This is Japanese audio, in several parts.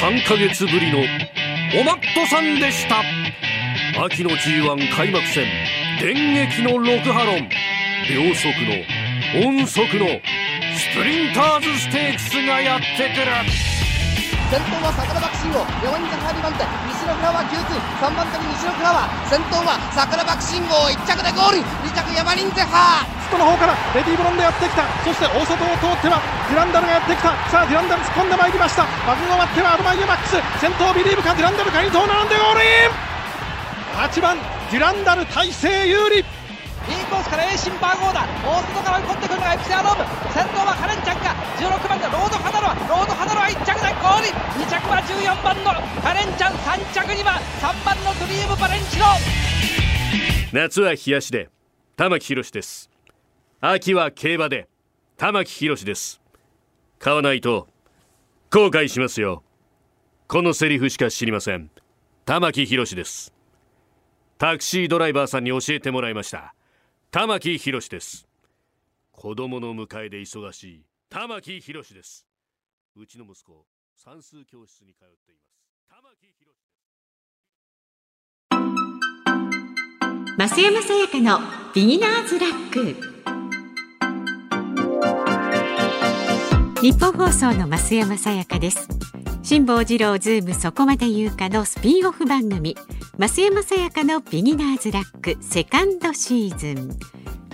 3ヶ月ぶりのおマットさんでした。秋の G1 開幕戦電撃の6波論。秒速の音速のスプリンターズステークスがやってくる。先頭は桜爆心王山に坂2番手西の倉は9区3番手に西の倉は先頭は桜爆心王1着でゴール。2着山林ゼハー。外の方からレディーブロンでやってきた。そして大外を通ってはデュランダルがやってきた。さあデュランダル突っ込んでまいりました。バグが終わってはアルマイヤマックス。先頭ビリーブかデュランダルか2頭並んでゴールイン！8番デュランダル大勢有利。B コースから A シンバー号だ。大外から追い込んでくるのがエプセアローム。先頭はカレンちゃんか16番のロードハナロはロードハナロは1着でゴール2着は14番のカレンちゃん3着には3番のドリームバレンチノ。夏は冷やしで玉木宏です秋は競馬で玉木宏です。買わないと後悔しますよ。このセリフしか知りません。玉木宏です。タクシードライバーさんに教えてもらいました。玉木宏です。子供の迎えで忙しい。玉木宏です。うちの息子算数教室に通っています。玉木宏増山さやかのビギナーズラック。ニッポン放送の増山さやかです。辛坊治郎ズームそこまで言うかのスピンオフ番組。増山さやかのビギナーズラックセカンドシーズン。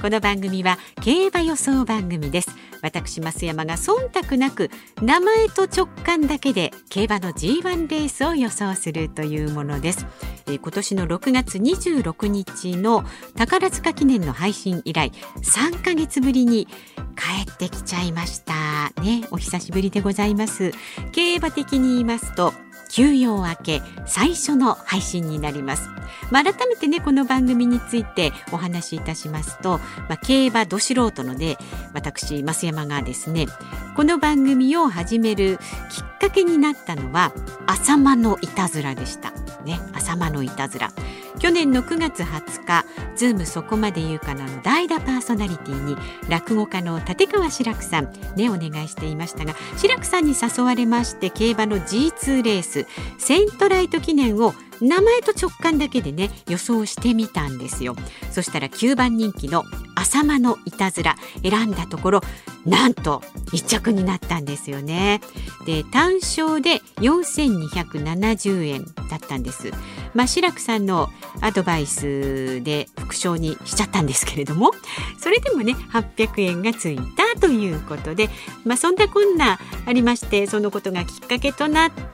この番組は競馬予想番組です。私増山が忖度なく名前と直感だけで競馬の G1 レースを予想するというものです、えー、今年の6月26日の宝塚記念の配信以来3ヶ月ぶりに帰ってきちゃいましたね。お久しぶりでございます。競馬的に言いますと休養明け最初の配信になります、まあ、改めてねこの番組についてお話しいたしますと、まあ、競馬ど素人ので私増山がですねこの番組を始めるきっかけになったのは浅間のいたずらでした。ね浅間のいたずら。去年の9月20日ズームそこまで言うかなの代打パーソナリティに落語家の立川志らくさんねお願いしていましたが志らくさんに誘われまして競馬の G2 レースセントライト記念を名前と直感だけでね予想してみたんですよ。そしたら9番人気の浅間のいたずら選んだところなんと1着になったんですよね。で単勝で4270円だったんです。まあ志らくさんのアドバイスで副賞にしちゃったんですけれどもそれでもね800円がついたということでまあそんなこんなありましてそのことがきっかけとなって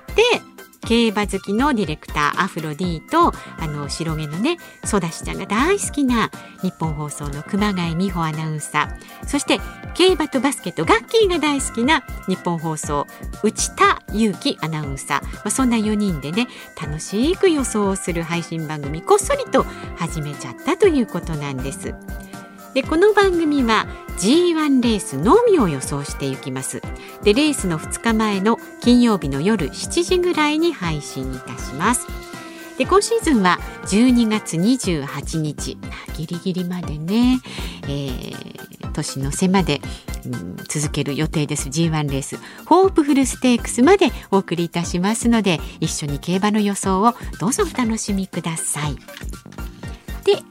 競馬好きのディレクターアフロディーとあの白毛のねソダシちゃんが大好きな日本放送の熊谷美穂アナウンサーそして競馬とバスケットガッキーが大好きな日本放送内田裕樹アナウンサー、まあ、そんな4人でね楽しく予想をする配信番組こっそりと始めちゃったということなんです。でこの番組は G1 レースのみを予想していきます。でレースの2日前の金曜日の夜7時ぐらいに配信いたします。で今シーズンは12月28日。ギリギリまでね、えー、年の瀬まで、うん、続ける予定です。G1 レース。ホープフルステークスまでお送りいたしますので一緒に競馬の予想をどうぞお楽しみください。で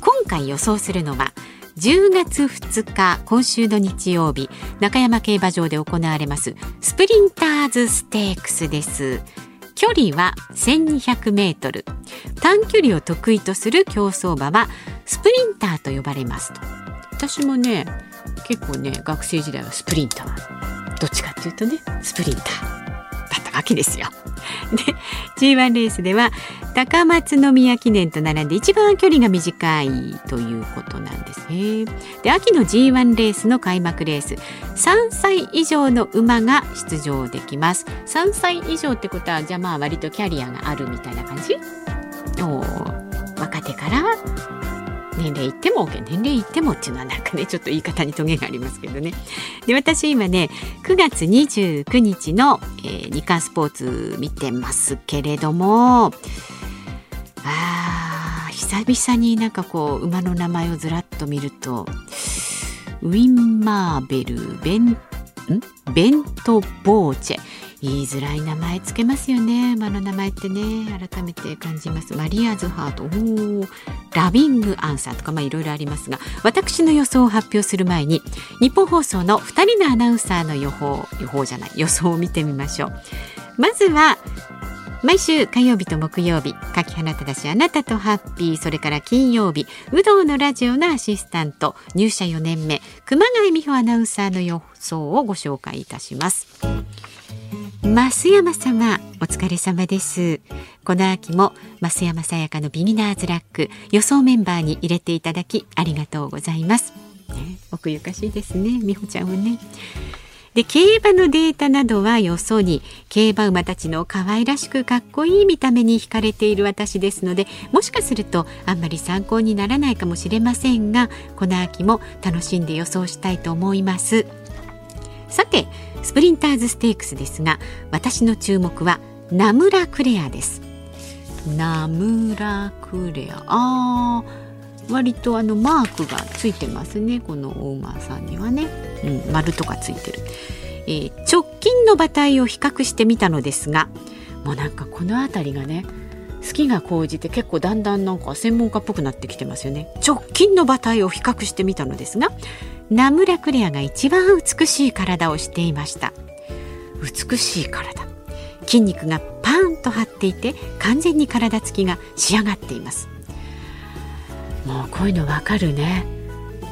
今回予想するのは10月2日今週の日曜日中山競馬場で行われますスプリンターズステークスです。距離は1200メートル。短距離を得意とする競走馬はスプリンターと呼ばれますと。私もね結構ね学生時代はスプリンター。どっちかっていうとねスプリンターだったわけですよ。で G1 レースでは高松宮記念と並んで一番距離が短いということなんですね。で秋の G1 レースの開幕レース3歳以上の馬が出場できます。3歳以上ってことはじゃあまあ割とキャリアがあるみたいな感じ？お若手から？年齢いっても OK 年齢いってもっていうのはなんかねちょっと言い方にトゲがありますけどねで私今ね9月29日の、えー、日刊スポーツ見てますけれどもあ久々になんかこう馬の名前をずらっと見るとウィンマーベルベンん？ベントボーチェ。言いづらい名前つけますよね。馬の名前ってね。改めて感じます。マリアーズハート。おー。ラビングアンサーとかまあいろいろありますが私の予想を発表する前に日本放送の2人のアナウンサーの予報予報じゃない予想を見てみましょう。まずは毎週火曜日と木曜日柿花ただしあなたとハッピーそれから金曜日有働のラジオのアシスタント入社4年目熊谷美穂アナウンサーの予想をご紹介いたします。増山様お疲れ様です。この秋も増山さやかのビギナーズラック予想メンバーに入れていただきありがとうございます、ね、奥ゆかしいですね美穂ちゃんはね。で競馬のデータなどはよそに競馬馬たちの可愛らしくかっこいい見た目に惹かれている私ですのでもしかするとあんまり参考にならないかもしれませんがこの秋も楽しんで予想したいと思います。さてスプリンターズステークスですが私の注目はナムラクレアです。ナムラクレア。あー割とあのマークがついてますねこのお馬さんにはね、うん、丸とかついてる、えー、直近の馬体を比較してみたのですがもうなんかこの辺りがね好きが高じて結構だんだんなんか専門家っぽくなってきてますよね。直近の馬体を比較してみたのですがナムラクレアが一番美しい体をしていました。美しい体。筋肉がパーンと張っていて完全に体つきが仕上がっています。もうこういうのわかるね。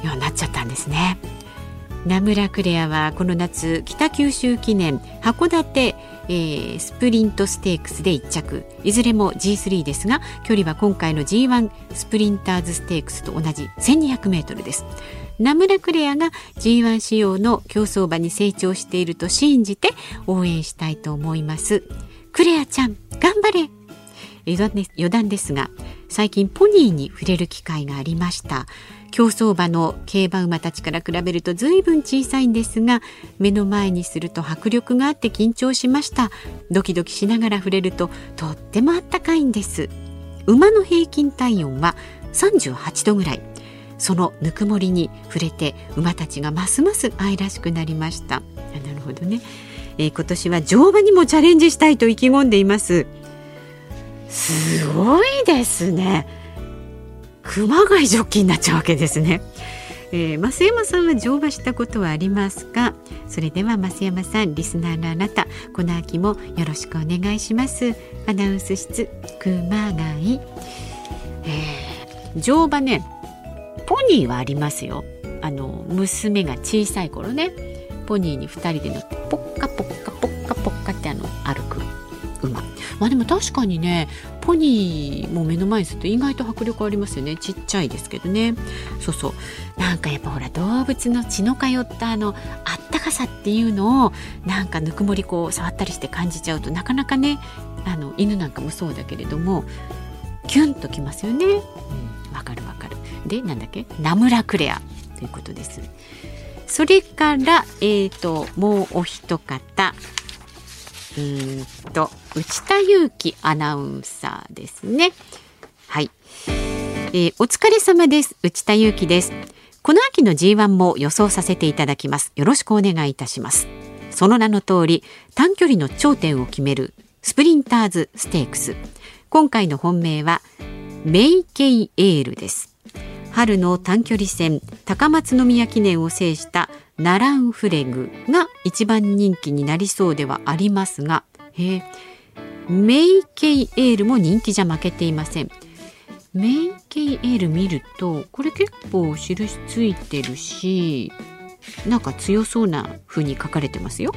ようになっちゃったんですね。ナムラクレアはこの夏北九州記念函館、えー、スプリントステークスで1着。いずれも G3 ですが距離は今回の G1 スプリンターズステークスと同じ1200メートルです。ナムラクレアが G1 仕様の競走馬に成長していると信じて応援したいと思います。クレアちゃん頑張れ。余談ですが最近ポニーに触れる機会がありました。競走馬の競馬馬たちから比べると随分小さいんですが目の前にすると迫力があって緊張しました。ドキドキしながら触れるととってもあったかいんです。馬の平均体温は38度ぐらい。そのぬくもりに触れて馬たちがますます愛らしくなりました。なるほどね、えー、今年は乗馬にもチャレンジしたいと意気込んでいます。すごいですね。熊谷ジョッキーになっちゃうわけですね。えー、増山さんは乗馬したことはありますか？それでは増山さんリスナーのあなたこの秋もよろしくお願いします。アナウンス室熊谷、えー、乗馬ねポニーはありますよ。あの娘が小さい頃ねポニーに2人で乗ってポッカポッカポッカまあでも確かにねポニーも目の前にすると意外と迫力ありますよね。ちっちゃいですけどね。そうそう。なんかやっぱほら動物の血の通ったあのあったかさっていうのをなんかぬくもりこう触ったりして感じちゃうとなかなかねあの犬なんかもそうだけれどもキュンときますよね。わ、うん、かるわかる。でなんだっけ？ナムラクレア。ということです。それからえっ、ー、ともうお一方うんと内田裕樹アナウンサーですね。はい、えー、お疲れ様です。内田裕樹です。この秋の G1 も予想させていただきます。よろしくお願いいたします。その名の通り短距離の頂点を決めるスプリンターズステークス。今回の本命はメイケイエールです。春の短距離戦高松宮記念を制したナランフレグが一番人気になりそうではありますがメイケイエールも人気じゃ負けていません。メイケイエール見るとこれ結構印ついてるしなんか強そうな風に書かれてますよ。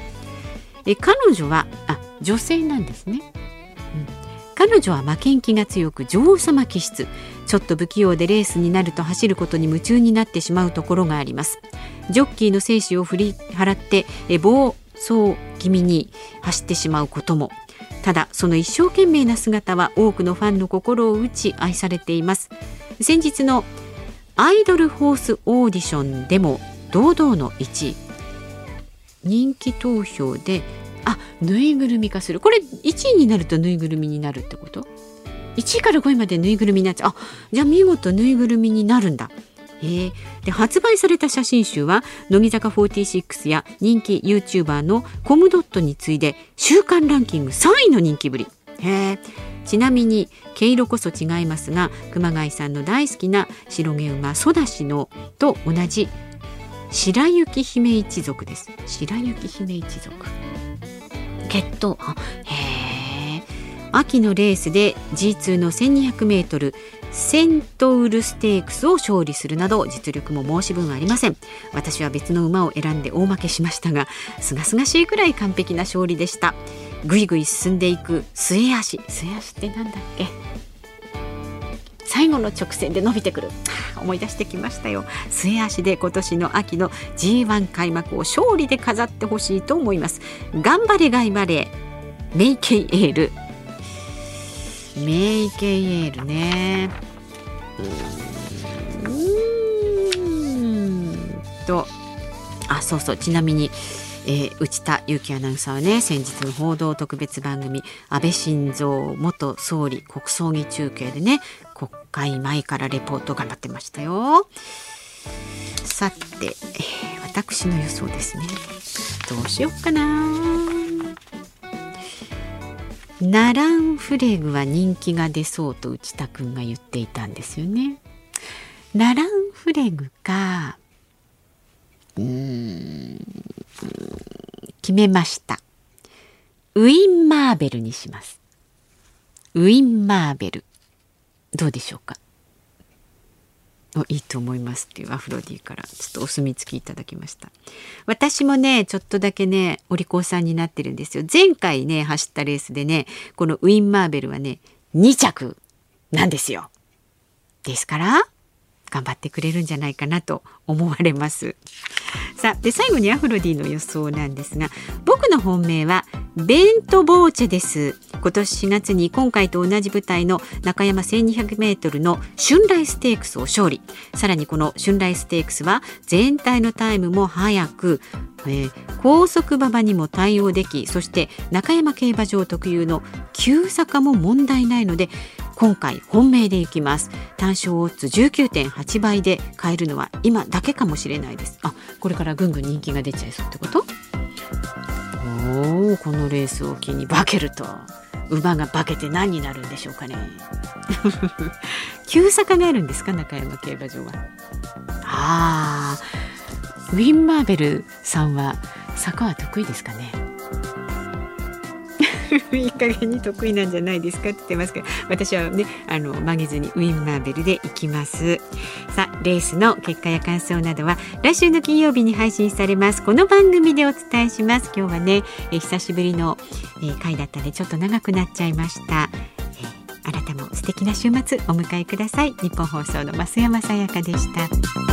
え彼女はあ女性なんですね、うん、彼女は負けん気が強く女王様気質。ちょっと不器用でレースになると走ることに夢中になってしまうところがあります。ジョッキーの生死を振り払って暴走気味に走ってしまうことも。ただその一生懸命な姿は多くのファンの心を打ち愛されています。先日のアイドルホースオーディションでも堂々の1位。人気投票であぬいぐるみ化する。これ1位になるとぬいぐるみになるってこと？1位から5位までぬいぐるみになっちゃう。あじゃあ見事ぬいぐるみになるんだ。えー、で発売された写真集は乃木坂46や人気 YouTuber のコムドットに次いで週間ランキング3位の人気ぶり。へちなみに毛色こそ違いますが熊谷さんの大好きな白毛馬ソダシのと同じ白雪姫一族です。白雪姫一族。血統へえ秋のレースで G2 の 1200m セントウルステークスを勝利するなど実力も申し分ありません。私は別の馬を選んで大負けしましたがすがすがしいくらい完璧な勝利でした。ぐいぐい進んでいく末足末足ってなんだっけ？最後の直線で伸びてくる。思い出してきましたよ。末足で今年の秋の G1 開幕を勝利で飾ってほしいと思います。頑張れ頑張れメイケイエール。メイケイエールね。うんと。あそうそう。ちなみにえー、内田裕樹アナウンサーはね先日の報道特別番組安倍晋三元総理国葬儀中継でね国会前からレポート頑張ってましたよ。さて、私の予想ですね。どうしよっかな。ナランフレグは人気が出そうと内田くんが言っていたんですよね。ナランフレグかうん決めました。ウィンマーベルにします。ウィンマーベルどうでしょうか？いいと思いますっていうアフロディからちょっとお墨付きいただきました。私もねちょっとだけねお利口さんになってるんですよ。前回ね走ったレースでねこのウィンマーベルはね2着なんですよ。ですから頑張ってくれるんじゃないかなと思われます。さあで最後にアフロディの予想なんですが僕の本命はベントボーチェです。今年4月に今回と同じ舞台の中山 1200m の春来ステークスを勝利。さらにこの春来ステークスは全体のタイムも速く、えー、高速馬場にも対応できそして中山競馬場特有の急坂も問題ないので今回本命でいきます。単勝オッズ19.8倍で買えるのは今だけかもしれないです。あこれからぐんぐん人気が出ちゃいそうってこと？おおこのレースを機に化けると。馬が化けて何になるんでしょうかね。急坂があるんですか中山競馬場は。あーウィン・マーベルさんは坂は得意ですかね。いい加減に得意なんじゃないですかって言ってますけど私はねあの曲げずにウィンマーベルでいきます。さあレースの結果や感想などは来週の金曜日に配信されます。この番組でお伝えします。今日はねえ久しぶりの、えー、回だったのでちょっと長くなっちゃいました、えー、あなたも素敵な週末お迎えください。日本放送の増山さやかでした。